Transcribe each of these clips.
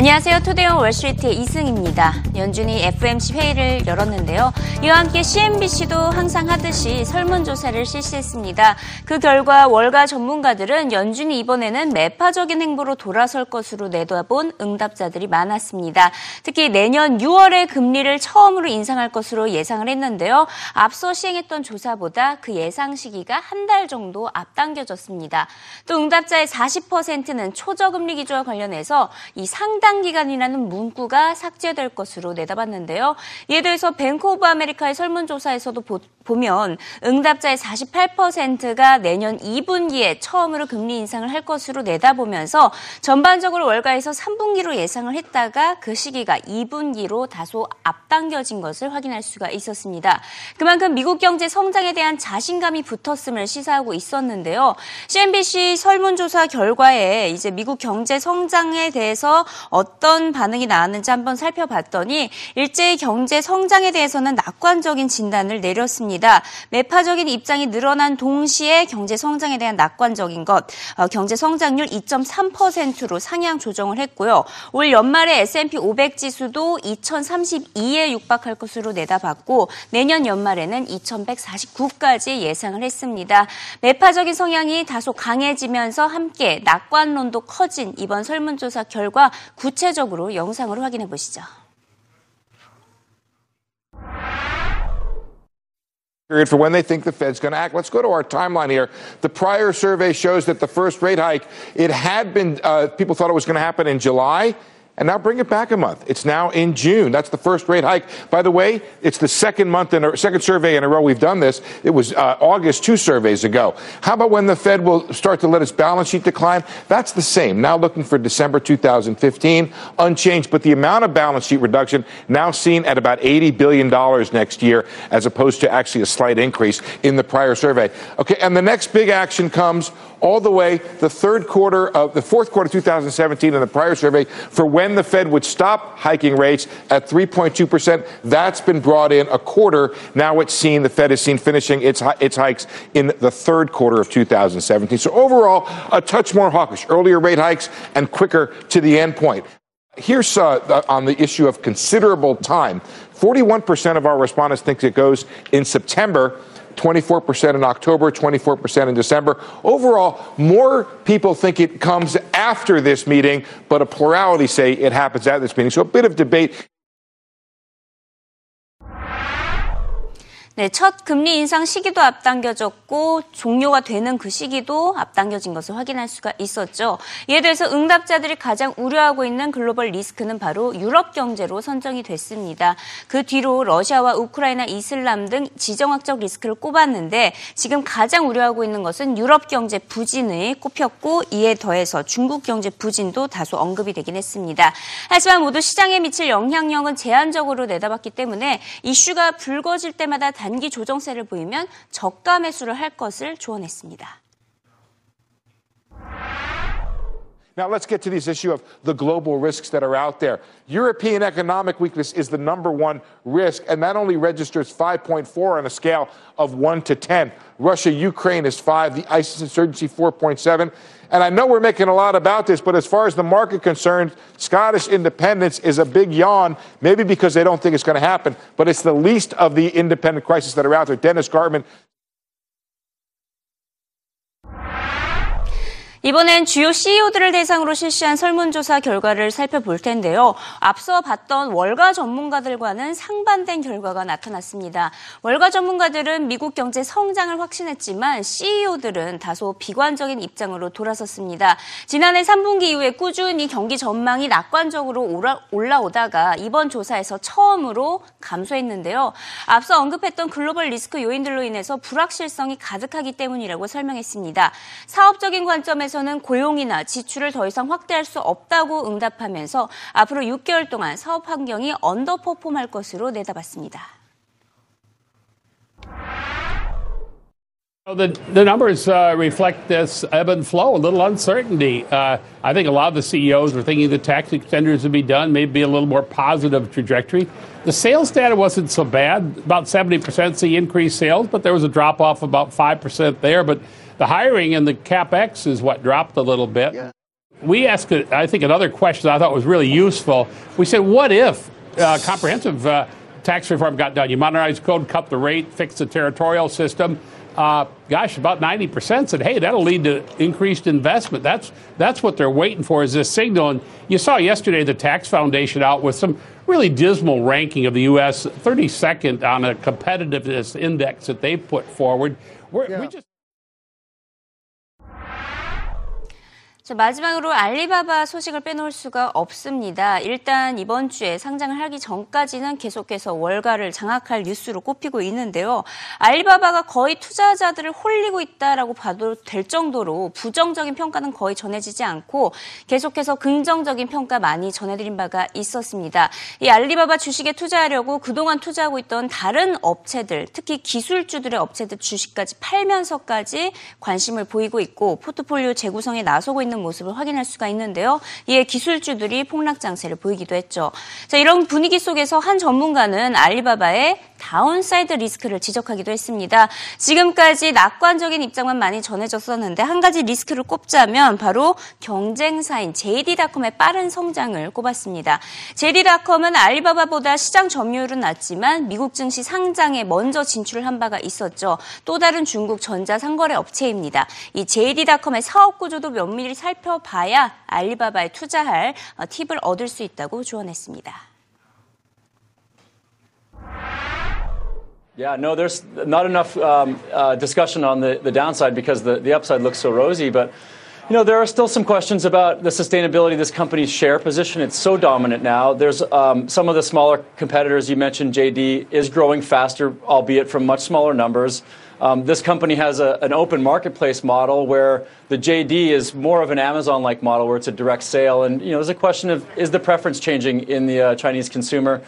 안녕하세요. 토대형 월스트리트의 이승입니다. 연준이 FMC 회의를 열었는데요. 이와 함께 CNBC도 항상 하듯이 설문조사를 실시했습니다. 그 결과 월가 전문가들은 연준이 이번에는 매파적인 행보로 돌아설 것으로 내다본 응답자들이 많았습니다. 특히 내년 6월에 금리를 처음으로 인상할 것으로 예상을 했는데요. 앞서 시행했던 조사보다 그 예상 시기가 한 달 정도 앞당겨졌습니다. 또 응답자의 40%는 초저금리 기조와 관련해서 이 상당 기간이라는 문구가 삭제될 것으로 내다봤는데요. 이에 대해서 Bank of America의 설문조사에서도 보, 보면 응답자의 48%가 내년 2분기에 처음으로 금리 인상을 할 것으로 내다보면서 전반적으로 월가에서 3분기로 예상을 했다가 그 시기가 2분기로 다소 앞당겨진 것을 확인할 수가 있었습니다. 그만큼 미국 경제 성장에 대한 자신감이 붙었음을 시사하고 있었는데요. CNBC 설문조사 결과에 이제 미국 경제 성장에 대해서 어떤 반응이 나왔는지 한번 살펴봤더니 일제히 경제 성장에 대해서는 낙관적인 진단을 내렸습니다. 매파적인 입장이 늘어난 동시에 경제 성장에 대한 낙관적인 것, 어, 경제 성장률 2.3%로 상향 조정을 했고요. 올 연말에 S&P 500 지수도 2032에 육박할 것으로 내다봤고 내년 연말에는 2149까지 예상을 했습니다. 매파적인 성향이 다소 강해지면서 함께 낙관론도 커진 이번 설문조사 결과 구체적으로 영상으로 확인해 보시죠. Period for when they think the Fed's going to act. Let's go to our timeline here. The prior survey shows that the first rate hike, it had been, uh, people thought it was going to happen in July. And now bring it back a month. It's now in June. That's the first rate hike. By the way, it's the second month in a second survey in a row we've done this. It was uh, August two surveys ago. How about when the Fed will start to let its balance sheet decline? That's the same. Now looking for December 2015, unchanged, but the amount of balance sheet reduction now seen at about 80 billion dollars next year, as opposed to actually a slight increase in the prior survey. Okay, and the next big action comes all the way the third quarter of the fourth quarter of 2017 in the prior survey for when the Fed would stop hiking rates at 3.2%. That's been brought in a quarter. Now it's seen, the Fed is seen finishing its, its hikes in the third quarter of 2017. So overall, a touch more hawkish, earlier rate hikes and quicker to the end point. Here's uh, on the issue of considerable time. 41% of our respondents think it goes in September. 24% in October, 24% in December. Overall, more people think it comes after this meeting, but a plurality say it happens at this meeting. So a bit of debate. 네, 첫 금리 인상 시기도 앞당겨졌고 종료가 되는 그 시기도 앞당겨진 것을 확인할 수가 있었죠. 이에 대해서 응답자들이 가장 우려하고 있는 글로벌 리스크는 바로 유럽 경제로 선정이 됐습니다. 그 뒤로 러시아와 우크라이나, 이슬람 등 지정학적 리스크를 꼽았는데 지금 가장 우려하고 있는 것은 유럽 경제 부진을 꼽혔고 이에 더해서 중국 경제 부진도 다소 언급이 되긴 했습니다. 하지만 모두 시장에 미칠 영향력은 제한적으로 내다봤기 때문에 이슈가 불거질 때마다 단 단기 조정세를 보이면 저가 매수를 할 것을 조언했습니다. Now let's get to this issue of the global risks that are out there. European economic weakness is the number one risk, and that only registers 5.4 on a scale of 1 to 10. Russia, Ukraine is 5, the ISIS insurgency 4.7. and I know we're making a lot about this, but as far as the market concerned, Scottish independence is a big yawn, maybe because they don't think it's going to happen, but it's the least of the independent crises that are out there. Dennis Gartman 이번엔 주요 CEO들을 대상으로 실시한 설문조사 결과를 살펴볼 텐데요. 앞서 봤던 월가 전문가들과는 상반된 결과가 나타났습니다. 월가 전문가들은 미국 경제 성장을 확신했지만 CEO들은 다소 비관적인 입장으로 돌아섰습니다. 지난해 3분기 이후에 꾸준히 경기 전망이 낙관적으로 올라오다가 이번 조사에서 처음으로 감소했는데요. 앞서 언급했던 글로벌 리스크 요인들로 인해서 불확실성이 가득하기 때문이라고 설명했습니다. 사업적인 관점에서 에서는 고용이나 지출을 더 이상 확대할 수 없다고 응답하면서 앞으로 6개월 동안 사업 환경이 언더퍼폼할 것으로 내다봤습니다. The, the numbers uh, reflect this ebb and flow, a little uncertainty. Uh, I think a lot of the CEOs were thinking the tax extenders would be done, maybe a little more positive trajectory. The sales data wasn't so bad. About 70% see increased sales, but there was a drop off about 5% there. But the hiring and the capex is what dropped a little bit. Yeah. we asked, I think, another question I thought was really useful. We said, what if uh, comprehensive uh, tax reform got done? You modernize code, cut the rate, fix the territorial system. Uh, gosh, about 90% said, hey, that'll lead to increased investment. That's, that's what they're waiting for is this signal. And you saw yesterday the Tax Foundation out with some really dismal ranking of the U.S., 32nd on a competitiveness index that they've put forward. Yeah. We just 자, 마지막으로 알리바바 소식을 빼놓을 수가 없습니다. 일단 이번 주에 상장을 하기 전까지는 계속해서 월가를 장악할 뉴스로 꼽히고 있는데요. 알리바바가 거의 투자자들을 홀리고 있다라고 봐도 될 정도로 부정적인 평가는 거의 전해지지 않고 계속해서 긍정적인 평가 많이 전해드린 바가 있었습니다. 이 알리바바 주식에 투자하려고 그동안 투자하고 있던 다른 업체들, 특히 기술주들의 업체들 주식까지 팔면서까지 관심을 보이고 있고 포트폴리오 재구성에 나서고 있는 모습을 확인할 수가 있는데요. 이에 기술주들이 폭락 장세를 보이기도 했죠. 자, 이런 분위기 속에서 한 전문가는 알리바바의 downside risk를 지적하기도 했습니다. 지금까지 낙관적인 입장만 많이 전해졌었는데 한 가지 리스크를 꼽자면 바로 경쟁사인 JD.com의 빠른 성장을 꼽았습니다. JD.com은 알리바바보다 시장 점유율은 낮지만 미국 증시 상장에 먼저 진출을 한 바가 있었죠. 또 다른 중국 전자상거래 업체입니다. 이 JD.com의 사업 구조도 면밀히 살펴봐야 알리바바에 투자할 팁을 얻을 수 있다고 조언했습니다. Yeah, no, there's not enough um, uh, discussion on the, the downside because the, the upside looks so rosy. But, you know, there are still some questions about the sustainability of this company's share position. It's so dominant now. There's um, some of the smaller competitors you mentioned, JD, is growing faster, albeit from much smaller numbers. Um, this company has a, an open marketplace model where the JD is more of an Amazon-like model where it's a direct sale. And, you know, there's a question of is the preference changing in the uh, Chinese consumer?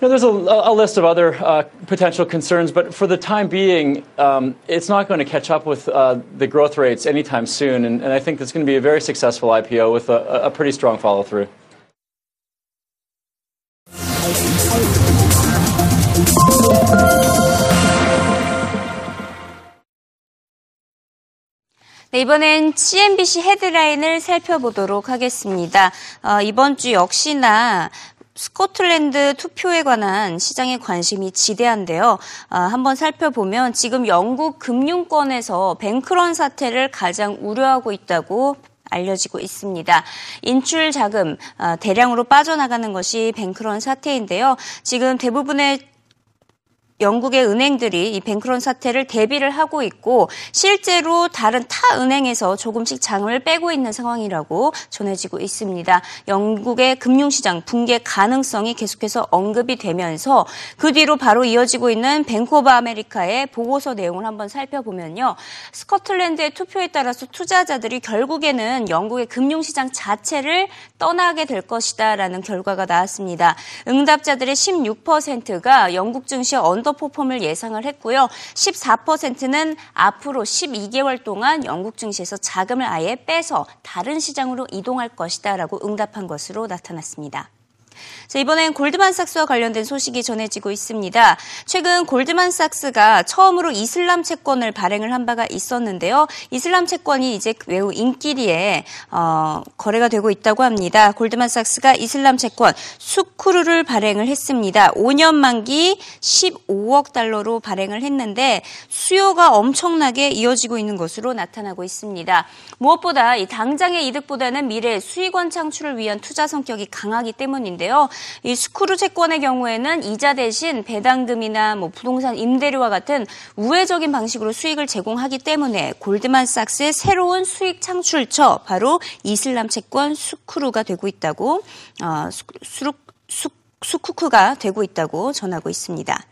You know, there's a, a, list of other uh, potential concerns, but for the time being, um, it's not going to catch up with uh, the growth rates anytime soon. And, and I think it's going to be a very successful IPO with a, a pretty strong follow 네, 이번엔 CNBC 헤드라인을 살펴보도록 하겠습니다. 어, 이번 주 역시나 스코틀랜드 투표에 관한 시장의 관심이 지대한데요. 아, 한번 살펴보면 지금 영국 금융권에서 뱅크런 사태를 가장 우려하고 있다고 알려지고 있습니다. 인출 자금 아, 대량으로 빠져나가는 것이 뱅크런 사태인데요. 지금 대부분의 영국의 은행들이 이 뱅크런 사태를 대비를 하고 있고 실제로 다른 타 은행에서 조금씩 장을 빼고 있는 상황이라고 전해지고 있습니다. 영국의 금융시장 붕괴 가능성이 계속해서 언급이 되면서 그 뒤로 바로 이어지고 있는 Bank of America의 보고서 내용을 한번 살펴보면요. 스코틀랜드의 투표에 따라서 투자자들이 결국에는 영국의 금융시장 자체를 떠나게 될 것이다라는 결과가 나왔습니다. 응답자들의 16%가 영국 증시 언더 언더포폼을 예상을 했고요. 14%는 앞으로 12개월 동안 영국 증시에서 자금을 아예 빼서 다른 시장으로 이동할 것이다라고 응답한 것으로 나타났습니다. 자, 이번엔 골드만삭스와 관련된 소식이 전해지고 있습니다. 최근 골드만삭스가 처음으로 이슬람 채권을 발행을 한 바가 있었는데요. 이슬람 채권이 이제 매우 인기리에 어, 거래가 되고 있다고 합니다. 골드만삭스가 이슬람 채권 수쿠르를 발행을 했습니다. 5년 만기 15억 달러로 발행을 했는데 수요가 엄청나게 이어지고 있는 것으로 나타나고 있습니다. 무엇보다 이 당장의 이득보다는 미래 수익원 창출을 위한 투자 성격이 강하기 때문인데요. 이 수쿠크 채권의 경우에는 이자 대신 배당금이나 뭐 부동산 임대료와 같은 우회적인 방식으로 수익을 제공하기 때문에 골드만삭스의 새로운 수익 창출처 바로 이슬람 채권 스크루가 되고 있다고 어, 수룩 수, 수쿠크가 되고 있다고 전하고 있습니다.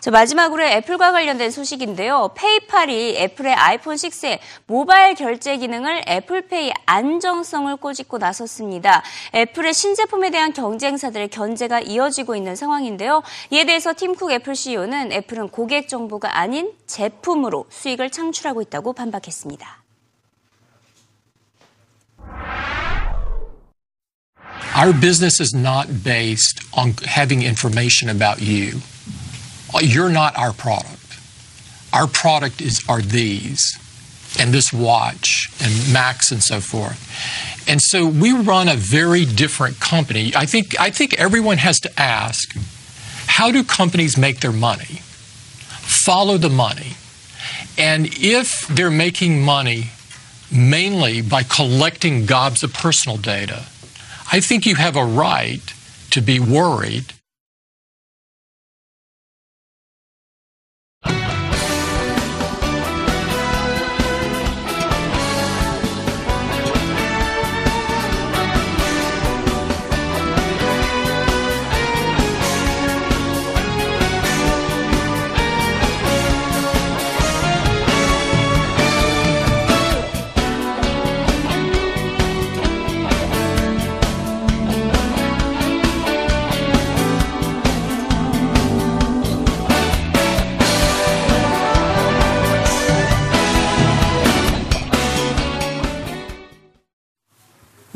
자, 마지막으로 애플과 관련된 소식인데요. 페이팔이 애플의 아이폰 6의 모바일 결제 기능을 애플페이 안정성을 꼬집고 나섰습니다. 애플의 신제품에 대한 경쟁사들의 견제가 이어지고 있는 상황인데요. 이에 대해서 팀쿡 애플 CEO는 애플은 고객 정보가 아닌 제품으로 수익을 창출하고 있다고 반박했습니다. Our business is not based on having information about you. You're not our product. Our product is are these and this watch and Max and so forth. And so we run a very different company. I think, I think everyone has to ask how do companies make their money? Follow the money. And if they're making money mainly by collecting gobs of personal data, I think you have a right to be worried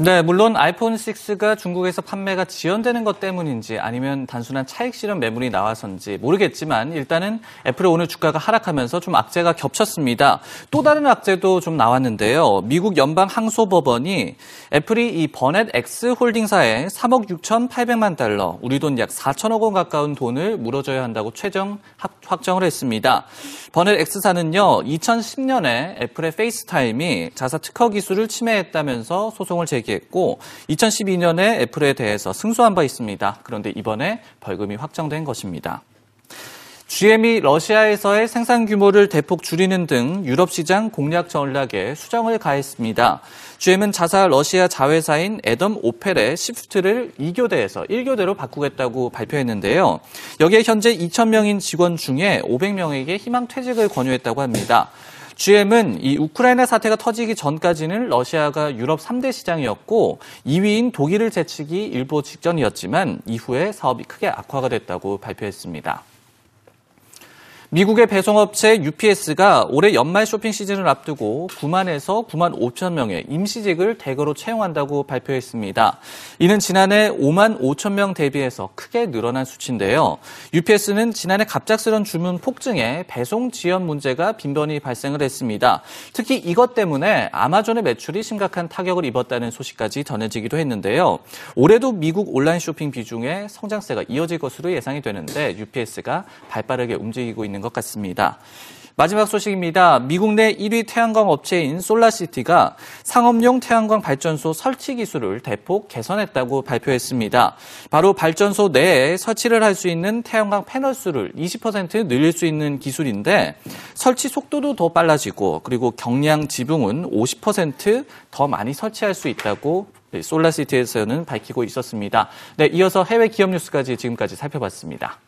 네, 물론 아이폰 6가 중국에서 판매가 지연되는 것 때문인지 아니면 단순한 차익 실현 매물이 나와서인지 모르겠지만 일단은 애플의 오늘 주가가 하락하면서 좀 악재가 겹쳤습니다. 또 다른 악재도 좀 나왔는데요. 미국 연방 항소법원이 애플이 이 버넷 X 홀딩사에 3억 6천8백만 달러, 우리 돈 약 4천억 원 가까운 돈을 물어줘야 한다고 최종 확정을 했습니다. 버넷 X사는요, 2010년에 애플의 페이스타임이 자사 특허 기술을 침해했다면서 소송을 제기 제기했고 2012년에 애플에 대해서 승소한 바 있습니다. 그런데 이번에 벌금이 확정된 것입니다. GM이 러시아에서의 생산 규모를 대폭 줄이는 등 유럽 시장 공략 전략에 수정을 가했습니다. GM은 자사 러시아 자회사인 애덤 오펠의 시프트를 2교대에서 1교대로 바꾸겠다고 발표했는데요. 여기에 현재 2,000명인 직원 중에 500명에게 희망 퇴직을 권유했다고 합니다. GM은 이 우크라이나 사태가 터지기 전까지는 러시아가 유럽 3대 시장이었고 2위인 독일을 제치기 일보 직전이었지만 이후에 사업이 크게 악화가 됐다고 발표했습니다. 미국의 배송업체 UPS가 올해 연말 쇼핑 시즌을 앞두고 9만에서 9만 5천 명의 임시직을 대거로 채용한다고 발표했습니다. 이는 지난해 5만 5천 명 대비해서 크게 늘어난 수치인데요. UPS는 지난해 갑작스런 주문 폭증에 배송 지연 문제가 빈번히 발생을 했습니다. 특히 이것 때문에 아마존의 매출이 심각한 타격을 입었다는 소식까지 전해지기도 했는데요. 올해도 미국 온라인 쇼핑 비중의 성장세가 이어질 것으로 예상이 되는데 UPS가 발빠르게 움직이고 있는 것 같습니다. 마지막 소식입니다. 미국 내 1위 태양광 업체인 솔라시티가 상업용 태양광 발전소 설치 기술을 대폭 개선했다고 발표했습니다. 바로 발전소 내에 설치를 할 수 있는 태양광 패널 수를 20% 늘릴 수 있는 기술인데 설치 속도도 더 빨라지고 그리고 경량 지붕은 50%더 많이 설치할 수 있다고 솔라시티에서는 밝히고 있었습니다. 네, 이어서 해외 기업 뉴스까지 지금까지 살펴봤습니다.